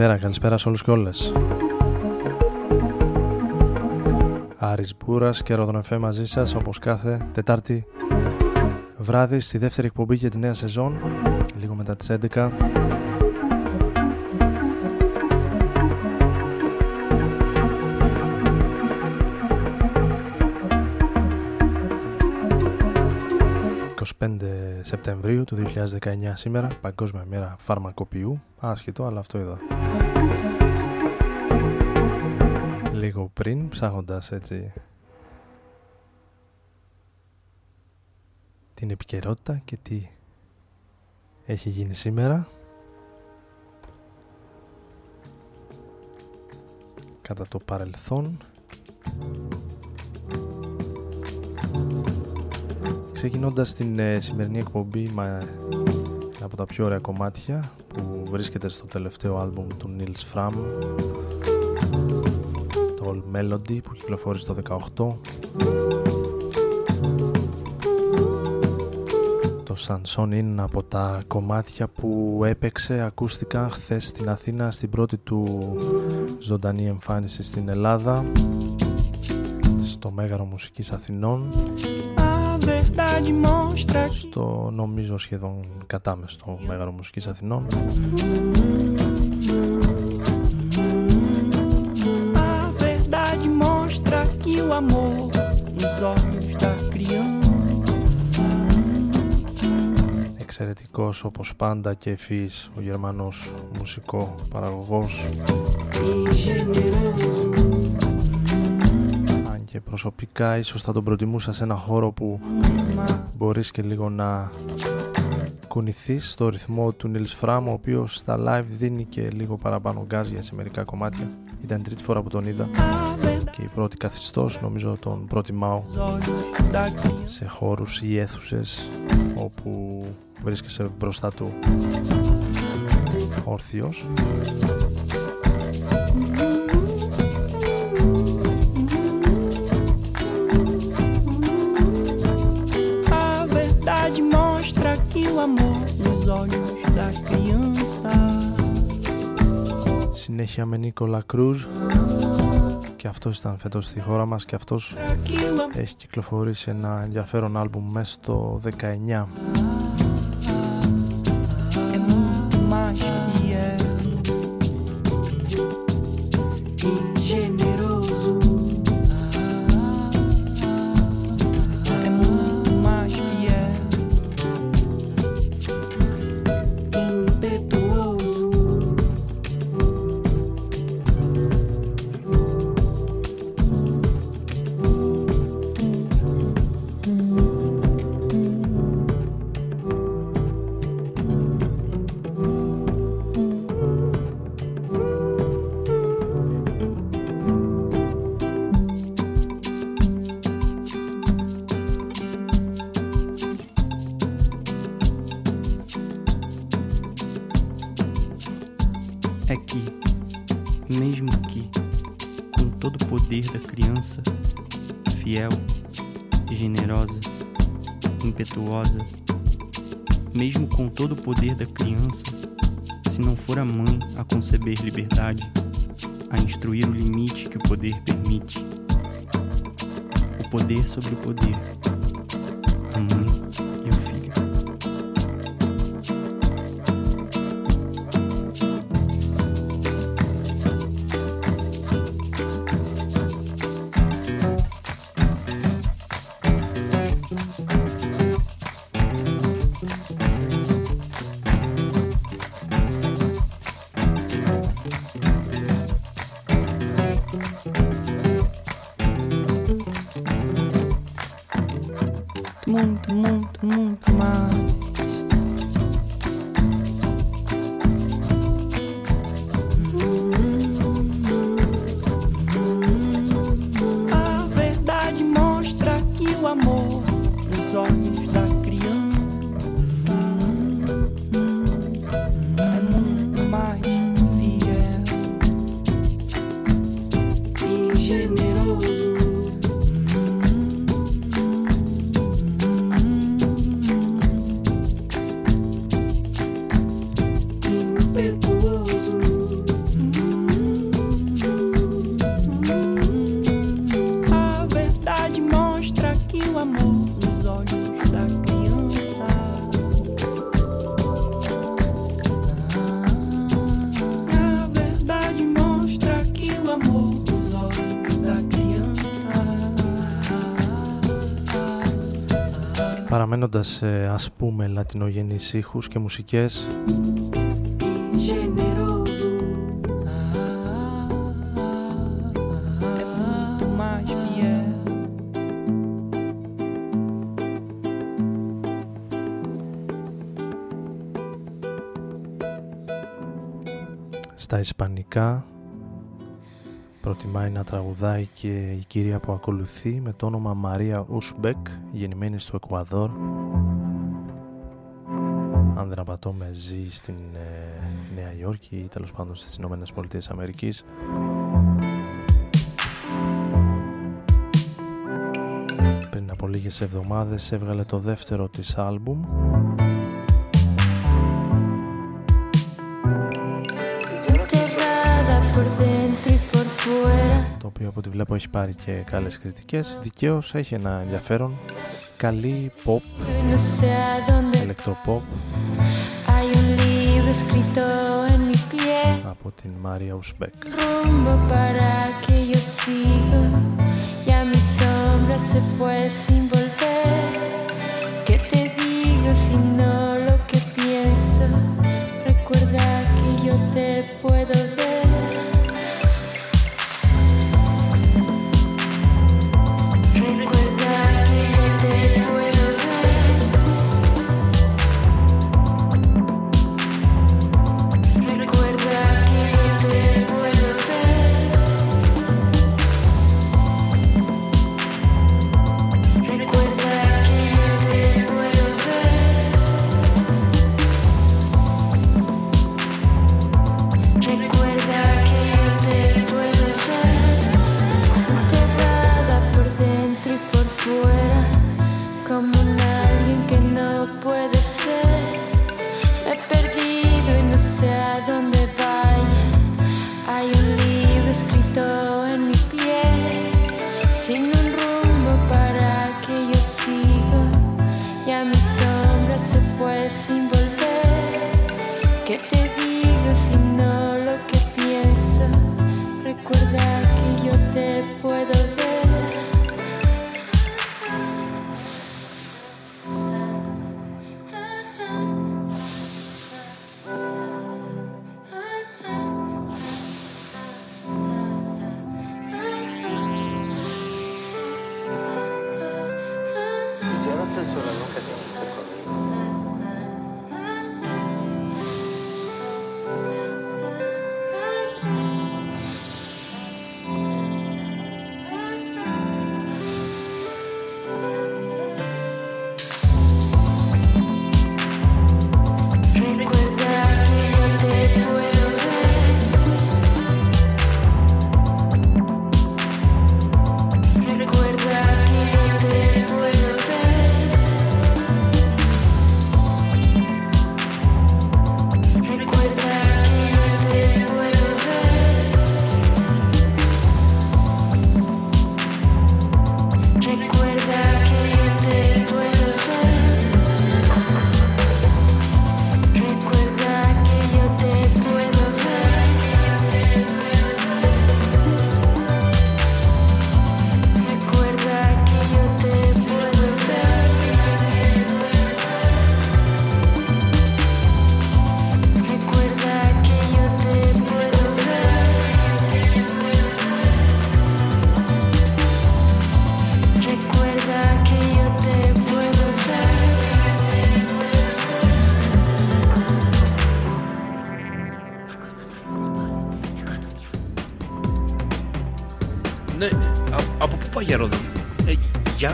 Καλησπέρα, καλησπέρα σε όλους και όλες. Άρης Μπούρας και Ροδονεφέ μαζί σας όπως κάθε Τετάρτη βράδυ στη δεύτερη εκπομπή για τη νέα σεζόν λίγο μετά τις 11 Σεπτεμβρίου του 2019 σήμερα, Παγκόσμια Μέρα Φαρμακοποιού. Άσχετο, αλλά αυτό εδώ. Λίγο πριν, ψάχνοντας έτσι την επικαιρότητα και τι έχει γίνει σήμερα. Κατά το παρελθόν Ξεκινώντας την ε, σημερινή εκπομπή με από τα πιο ωραία κομμάτια που βρίσκεται στο τελευταίο άλμπουμ του Nils Fram. Το All Melody που κυκλοφόρησε το 18 Το Σανσόν είναι από τα κομμάτια που έπαιξε, ακούστηκαν χθες στην Αθήνα στην πρώτη του ζωντανή εμφάνιση στην Ελλάδα στο Μέγαρο Μουσικής Αθηνών στο νομίζω σχεδόν κατάμεστο Μέγαρο Μουσικής Αθηνών. Εξαιρετικός όπως πάντα και ευφύης ο Γερμανός μουσικός παραγωγός και προσωπικά ίσως θα τον προτιμούσα σε ένα χώρο που μπορείς και λίγο να κουνηθείς στο ρυθμό του Nils Fram ο οποίος στα live δίνει και λίγο παραπάνω γκάζ για σε μερικά κομμάτια. Ήταν τρίτη φορά που τον είδα και η πρώτη καθιστός νομίζω τον προτιμάω σε χώρους ή αίθουσες όπου βρίσκεσαι μπροστά του όρθιος Συνέχεια με Νίκολα Κρούζ. Και αυτός ήταν φέτος στη χώρα μας και αυτός έχει κυκλοφορήσει ένα ενδιαφέρον άλμπουμ μέσα στο 19 muito, muito, muito mal. Παραμένοντας ας πούμε λατινογενείς ήχους και μουσικές Στα ισπανικά προτιμάει να τραγουδάει και η κυρία που ακολουθεί με το όνομα Μαρία Ουσμπεκ, γεννημένη στο Εκουαδόρ. Αν δεν απατώμε ζει στην ε, Νέα Υόρκη ή τέλος πάντων στις Ηνωμένες Πολιτείες Αμερικής. Πριν από λίγες εβδομάδες έβγαλε το δεύτερο της άλμπουμ. Το οποίο από ό,τι βλέπω έχει πάρει και καλές κριτικές. Δικαίως έχει ένα ενδιαφέρον. Καλή pop ηλεκτροπop libro escrito en mi pie. Apotin Maria Uzbek. Rumbo para que yo sigo. Ya mi sombra se fue sin volver. ¿Qué te digo si no lo que pienso? Recuerda que yo te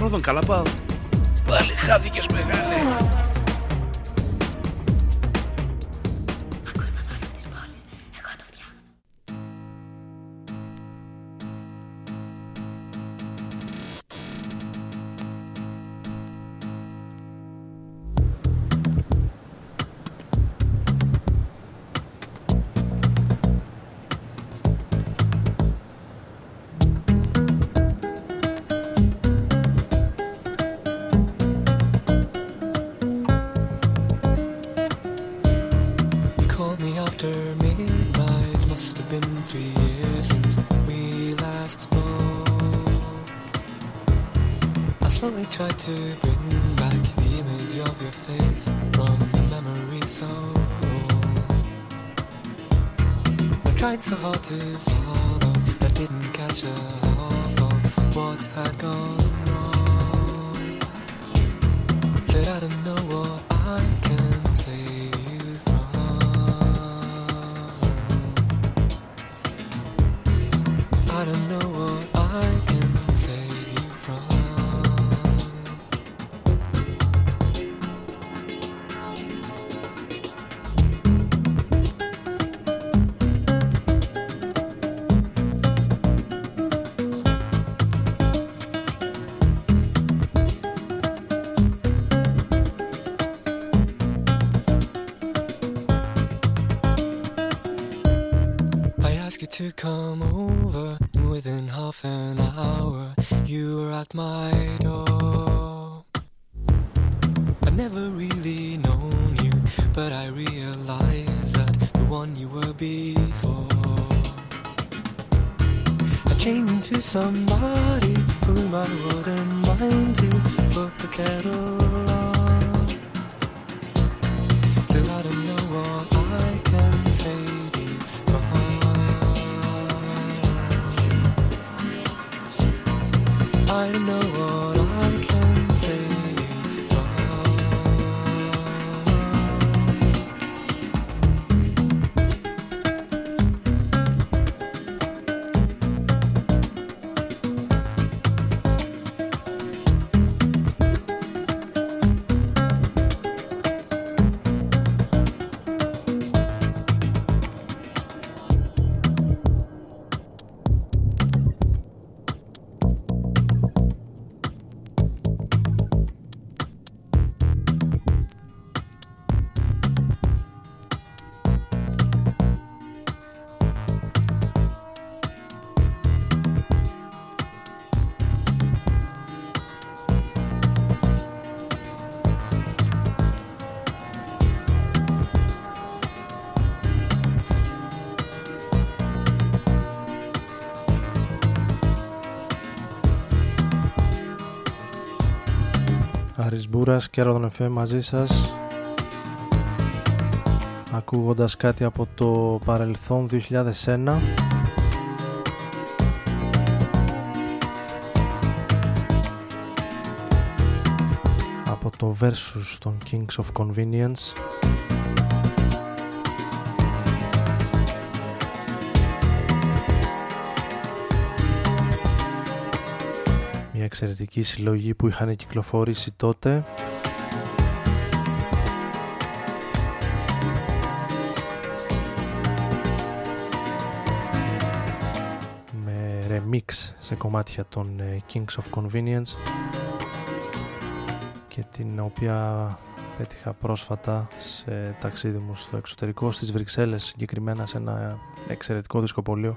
Ρόδον, καλά πάω. Πάλι χάθηκες μεγάλε. Tried to bring back the image of your face from the memory so I tried so hard to follow, but didn't catch a half of what had gone wrong. Said I don't know what I can I've never really known you, but I realized that the one you were before. I changed into somebody for whom I wouldn't mind to put the kettle on. Still, I don't know what I can from. I don't know Άρης Μπούρας και Ρόδον FM μαζί σας ακούγοντας κάτι από το παρελθόν 2001 από το Versus των Kings of Convenience εξαιρετική συλλογή που είχαν κυκλοφορήσει τότε. Με remix σε κομμάτια των ε, Kings of Convenience και την οποία πέτυχα πρόσφατα σε ταξίδι μου στο εξωτερικό στις Βρυξέλλες συγκεκριμένα σε ένα εξαιρετικό δισκοπολείο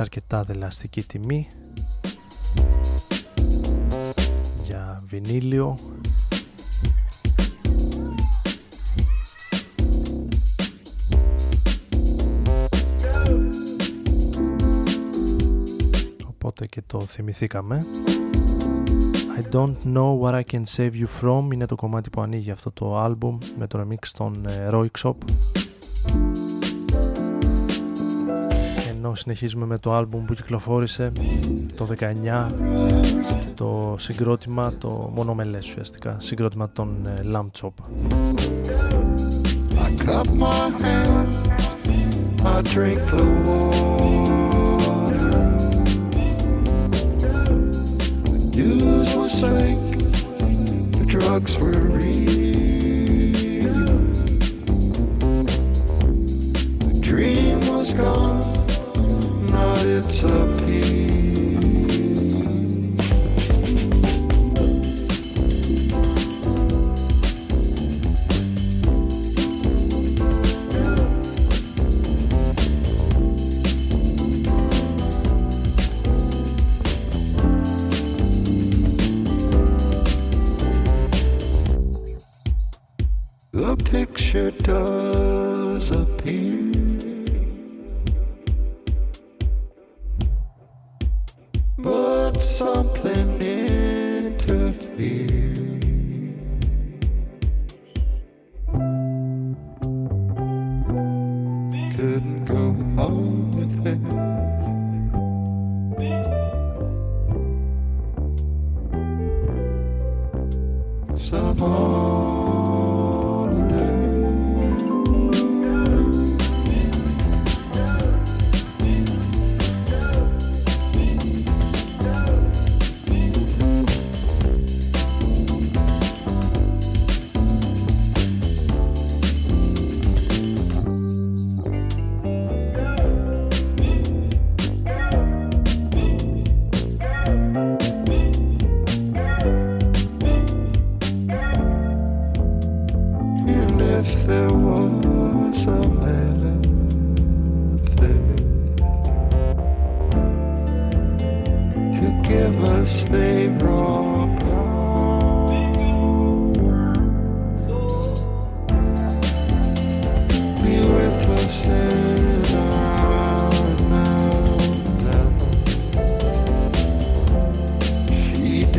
σε αρκετά δελαστική τιμή για βινίλιο. Οπότε και το θυμηθήκαμε. I don't know what I can save you from είναι το κομμάτι που ανοίγει αυτό το άλμπουμ με το remix των ε, Roixop ενώ συνεχίζουμε με το άλμπουμ που κυκλοφόρησε το 19 το συγκρότημα το μονομελές ουσιαστικά συγκρότημα των ε, Lamb Chop I cup my hands, I drink the water. The news was fake, the drugs were real. The dream was gone, not it's a piece.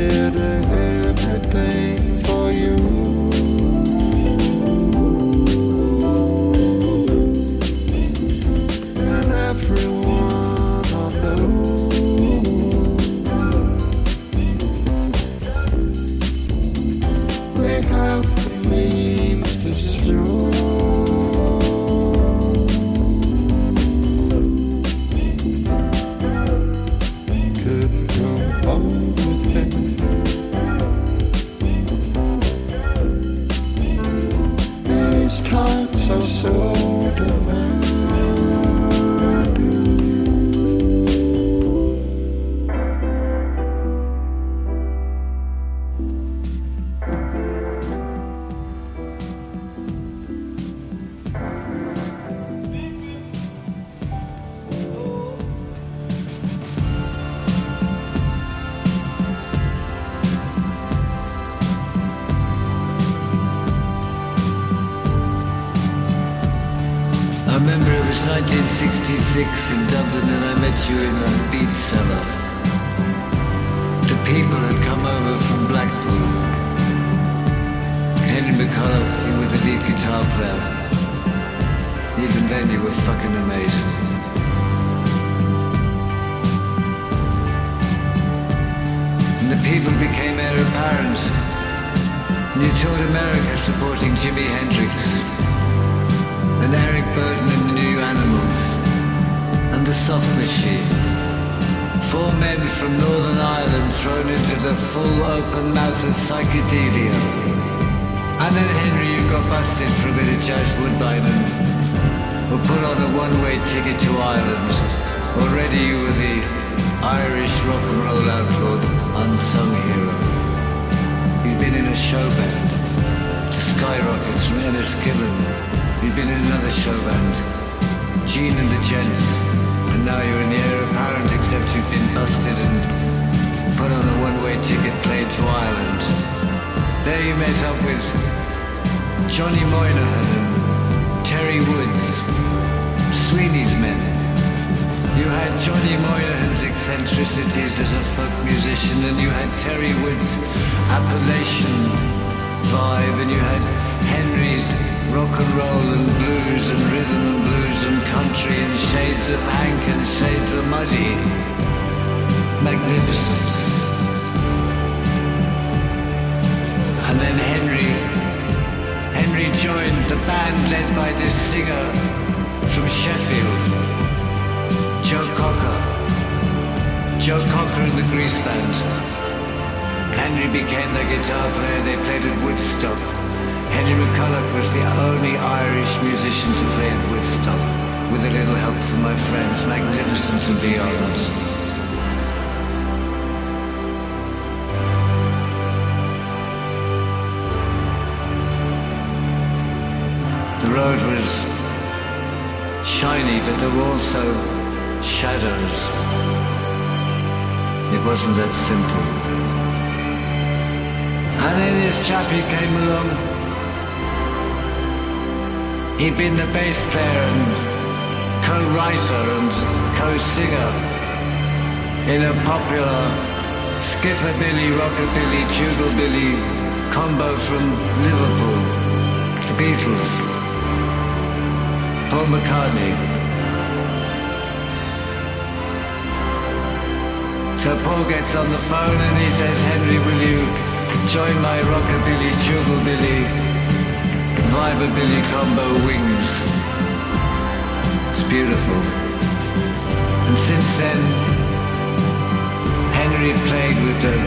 Did everything psychedelia. And then Henry, you got busted for a bit of jazz woodbine and were put on a one-way ticket to Ireland. Already you were the Irish rock and roll outlaw, unsung hero. You'd been in a show band, the Skyrockets from Ennis Killen. You've been in another show band, Gene and the Gents, and now you're in the air apparent except you've been busted and on a one-way ticket plane to Ireland. There you met up with Johnny Moynihan and Terry Woods, Sweeney's men. You had Johnny Moynihan's eccentricities as a folk musician, and you had Terry Wood's Appalachian vibe, and you had Henry's rock and roll and blues and rhythm and blues and country and shades of Hank and shades of Muddy. Magnificent. And then Henry, Henry joined the band led by this singer from Sheffield, Joe Cocker. Joe Cocker and the Grease Band. Henry became the guitar player they played at Woodstock. Henry McCulloch was the only Irish musician to play at Woodstock, with a little help from my friends, Magnificent and beyond. Road was shiny, but there were also shadows. It wasn't that simple. And then this chappie came along. He'd been the bass player and co-writer and co-singer in a popular skiffabilly, rockabilly, tugalbilly combo from Liverpool. The Beatles. Paul McCartney. So Paul gets on the phone and he says, Henry, will you join my rockabilly, tugalbilly, vibrabilly combo wings? It's beautiful. And since then, Henry played with the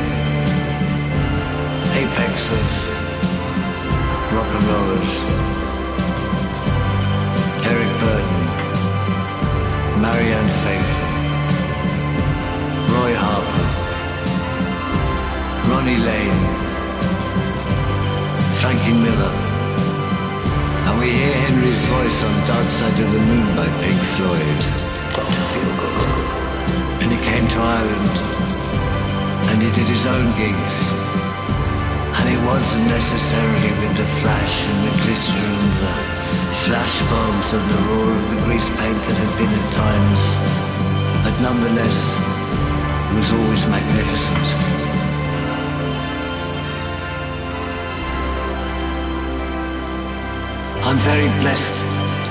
apex of rock and rollers. Eric Burden, Marianne Faithfull, Roy Harper, Ronnie Lane, Frankie Miller. And we hear Henry's voice on Dark Side of the Moon by Pink Floyd. And he came to Ireland and he did his own gigs. And it wasn't necessarily with the flash and the glitter and the flash bombs and the roar of the grease paint that had been at times. But nonetheless, it was always magnificent. I'm very blessed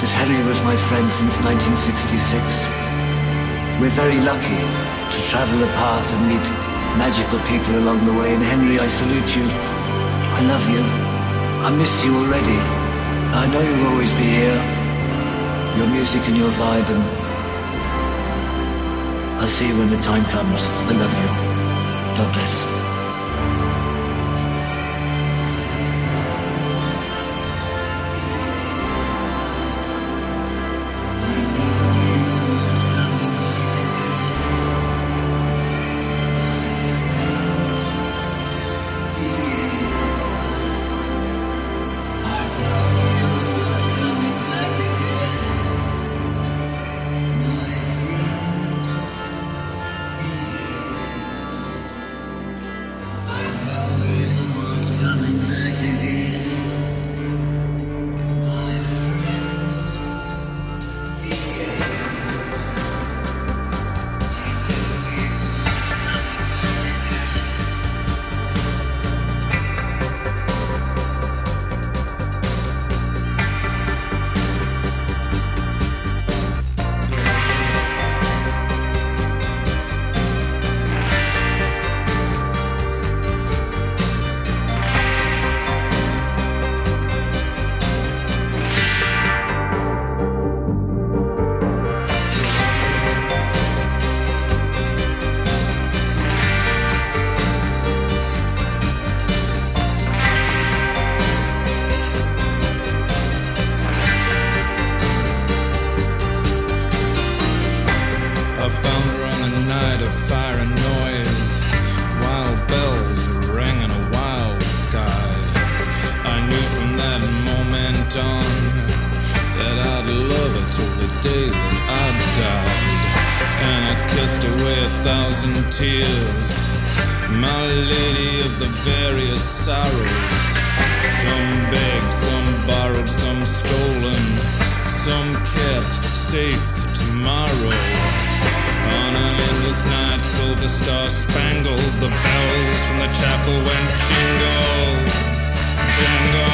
that Henry was my friend since 1966. We're very lucky to travel the path and meet magical people along the way. And Henry, I salute you. I love you. I miss you already. I know you'll always be here. Your music and your vibe and I'll see you when the time comes. I love you. God bless. I'd love her till the day that I died. And I kissed away a thousand tears. My lady of the various sorrows. Some begged, some borrowed, some stolen, some kept safe tomorrow. On an endless night, silver star spangled, the bells from the chapel went jingle, jangle.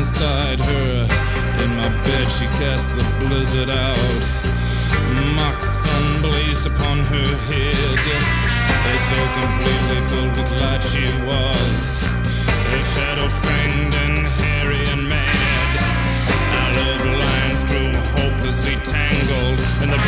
inside her. In my bed, she cast the blizzard out. Mock sun blazed upon her head. So completely filled with light she was. Her shadow fanged and hairy and mad. Our love lines grew hopelessly tangled, and the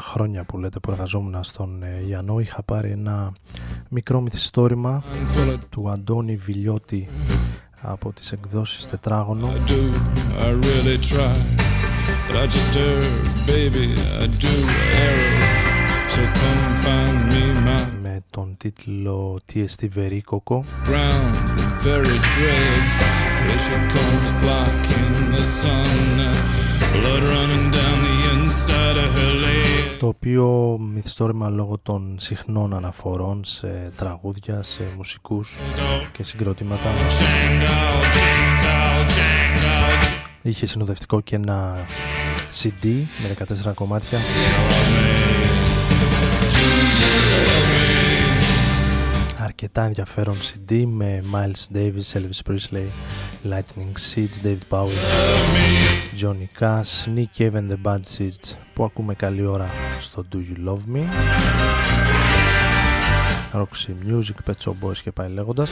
χρόνια που λέτε που εργαζόμουν στον ε, Ιαννό είχα πάρει ένα μικρό μυθιστόρημα του Αντώνη Βιλιώτη από τις εκδόσεις Τετράγωνο I do, I really try. But I just err, baby, I do err. So come find me, my με τον τίτλο TST Βερίκοκο grounds and very dreads. Here she comes blocking the sun. Blood running down the inside of her leg. Το οποίο μυθιστόρημα λόγω των συχνών αναφορών σε τραγούδια, σε μουσικούς και συγκροτήματα Jangle, jangle, jangle. είχε συνοδευτικό και ένα CD με 14 κομμάτια αρκετά ενδιαφέρον CD με Miles Davis, Elvis Presley, Lightning Seeds, David Bowie, Johnny Cash, Nick Cave and the Bad Seeds που ακούμε καλή ώρα στο Do You Love Me Roxy Music, Pet Shop Boys και πάει λέγοντας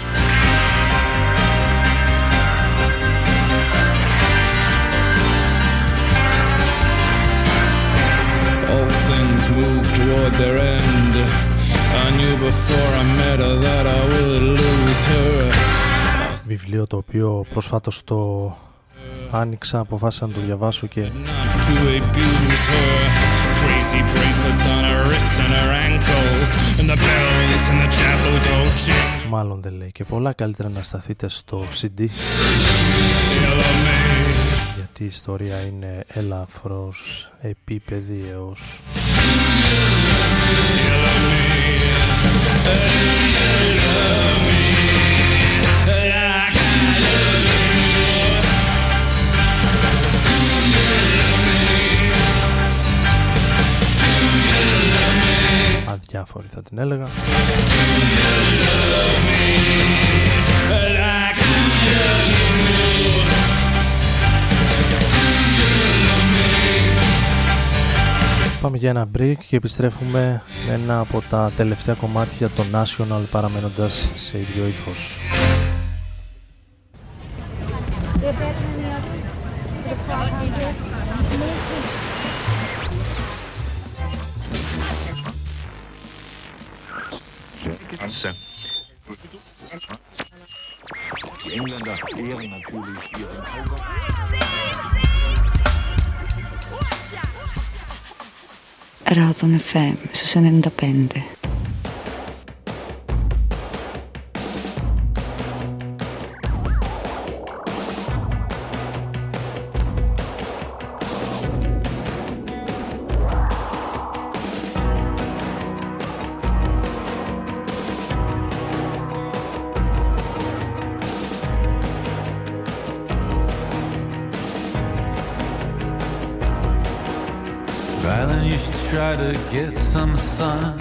All things move toward their end. I knew before I met her that I would lose her. βιβλίο το οποίο προσφάτως το άνοιξα, αποφάσισα να το διαβάσω και Not to abuse her. Crazy bracelets on her wrists and her ankles. And the bells in the chapel go jingle. μάλλον δεν λέει και πολλά καλύτερα να σταθείτε στο CD You love me. γιατί η ιστορία είναι ελαφρώς επίπεδη έως αδιάφορη θα την έλεγα Πάμε για ένα break και επιστρέφουμε με ένα από τα τελευταία κομμάτια των National παραμένοντας σε ίδιο ύφος. Die Engländer ehren natürlich ihren Kaiser. Ράδον FM στους 95. Try to get some sun.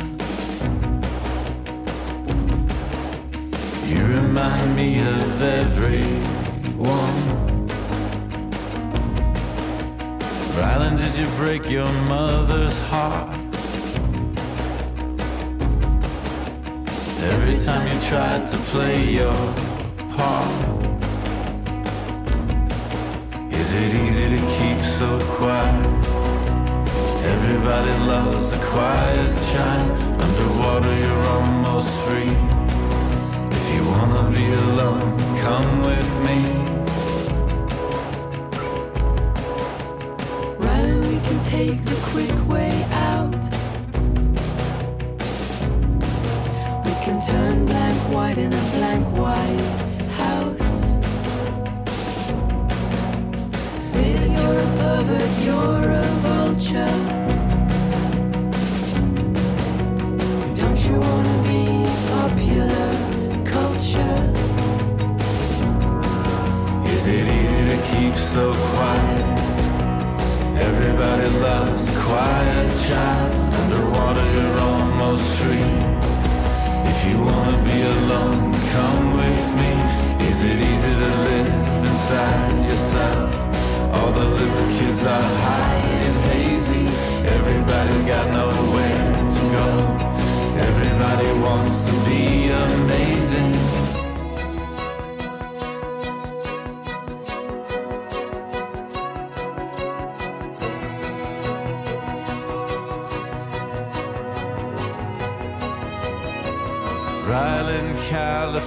You remind me of everyone. Rylan, did you break your mother's heart? Every time you tried to play your part. Is it easy to keep so quiet? Everybody loves a quiet chime. Underwater, you're almost free. If you wanna be alone, come with me. Run, we can take the quick way out. We can turn blank white in a blank white house. Say that you're a pervert, you're a vulture. Quiet child. Underwater, you're almost free. If you wanna be alone, come with me. Is it easy to live inside yourself? All the little kids are high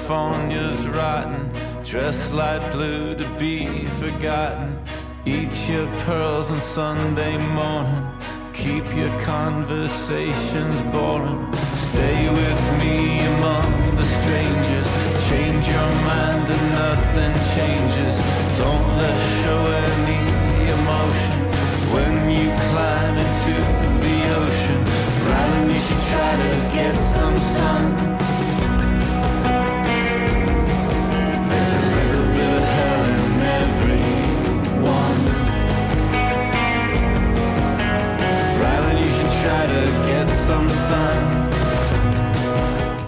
California's rotten. Dress light blue to be forgotten. Eat your pearls on Sunday morning. Keep your conversations boring. Stay with me among the strangers. Change your mind and nothing changes. Don't let show any emotion when you climb into the ocean. Ryland, you should try to get some sun.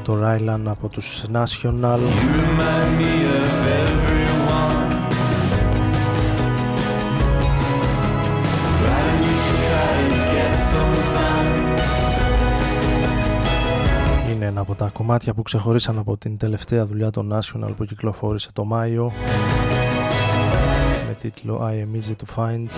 Το Rylan από τους National You remind me of everyone. Ryland, you should try to get some sun. είναι ένα από τα κομμάτια που ξεχωρίσαν από την τελευταία δουλειά των National που κυκλοφόρησε το Μάιο με τίτλο I am easy to find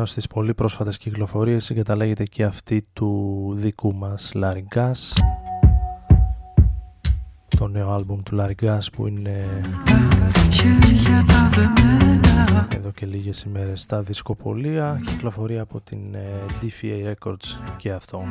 ενώ στις πολύ πρόσφατες κυκλοφορίες συγκαταλέγεται και αυτή του δικού μας Larry Gas. Το νέο άλμπουμ του Larry Gas που είναι εδώ και λίγες ημέρες στα δισκοπολία. Κυκλοφορεί από την ε, DFA Records και αυτό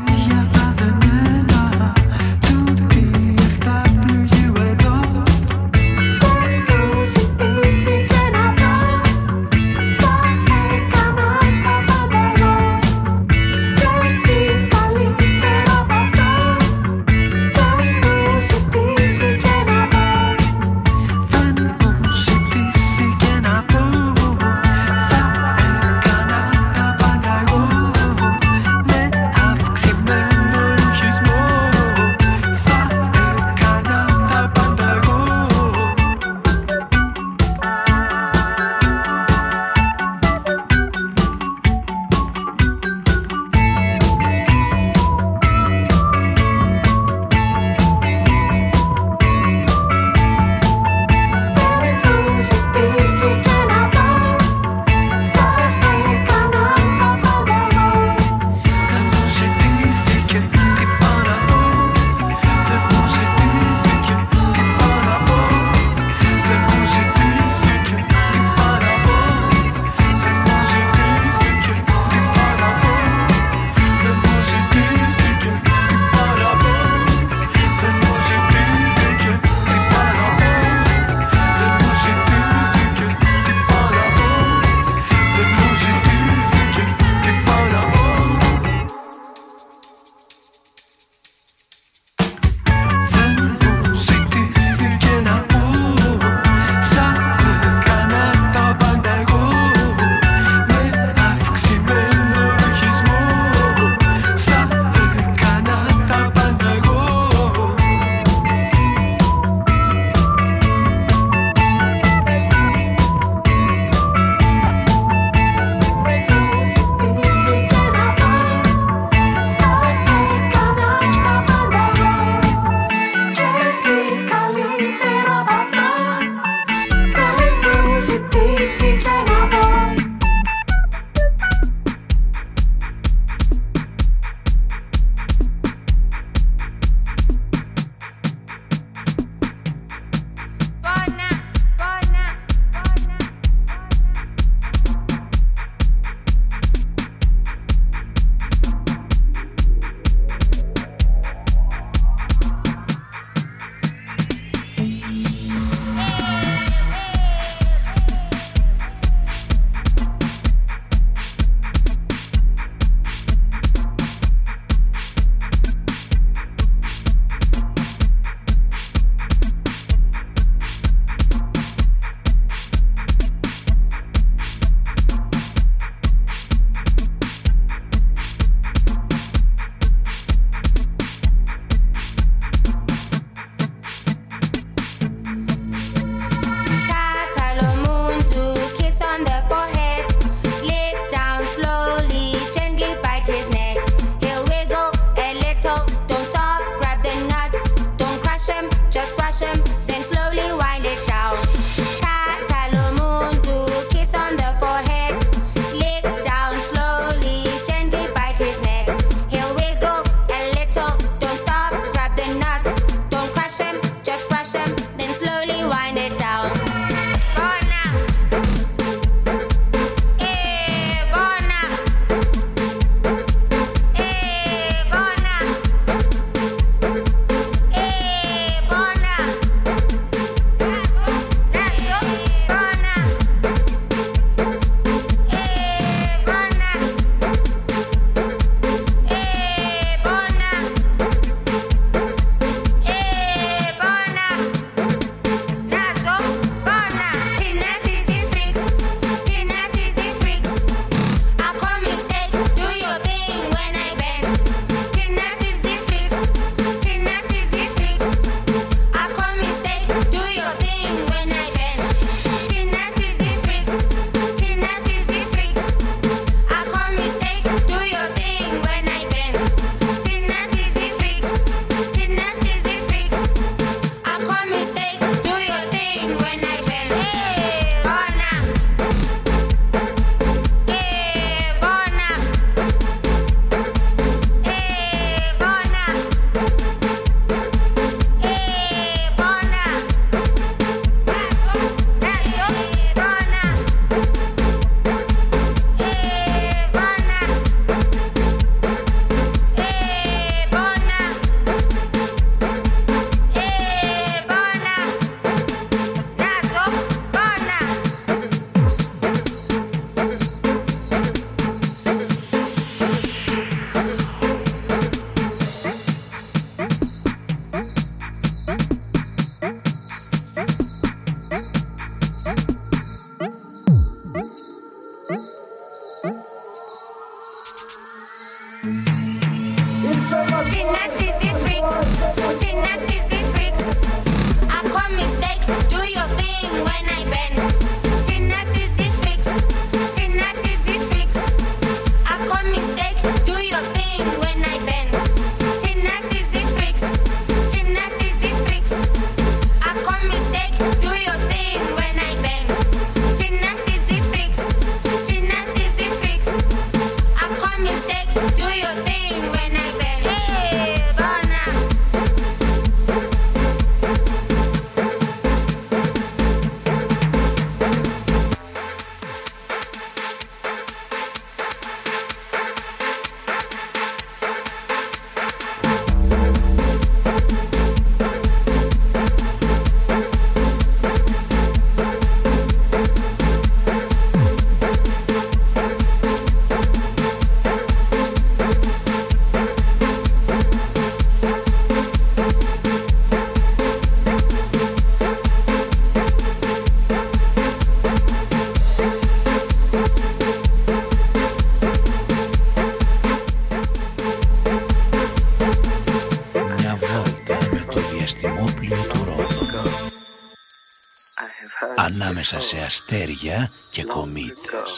ανάμεσα σε αστέρια και κομήτες.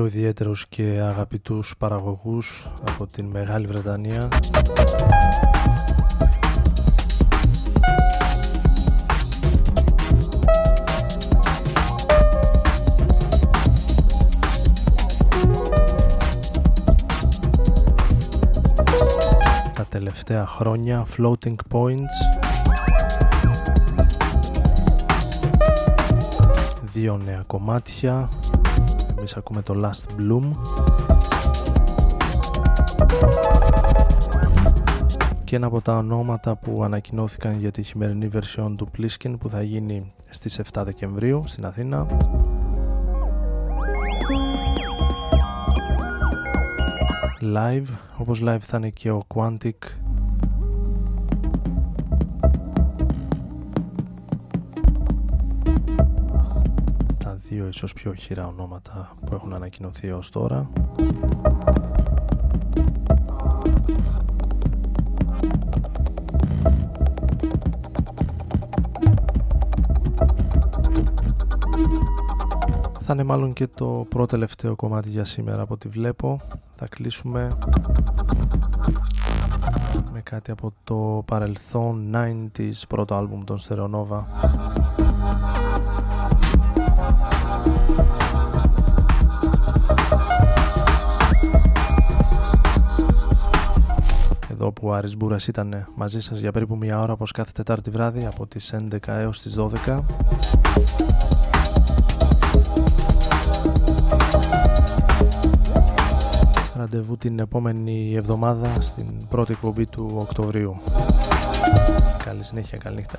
Πιο ιδιαίτερους και αγαπητούς παραγωγούς από την Μεγάλη Βρετανία. Τα τελευταία τελευταία χρόνια Floating Points. Δύο νέα κομμάτια εμείς ακούμε το Last Bloom. Και ένα από τα ονόματα που ανακοινώθηκαν για τη χειμερινή version του Pliskin που θα γίνει στις 7 Δεκεμβρίου στην Αθήνα. Live όπως live θα είναι και ο Quantic δύο ίσως πιο χειρά ονόματα που έχουν ανακοινωθεί ως τώρα. Θα είναι μάλλον και το πρώτο τελευταίο κομμάτι για σήμερα από ό,τι βλέπω. Θα κλείσουμε με κάτι από το παρελθόν 90s πρώτο άλμπουμ των Στερεονόβα εδώ που ο Άρης Μπούρας ήταν μαζί σας για περίπου μια ώρα όπως κάθε Τετάρτη βράδυ από τις 11 έως τις 12 ραντεβού την επόμενη εβδομάδα στην πρώτη εκπομπή του Οκτωβρίου. Καλή συνέχεια, καλή νύχτα.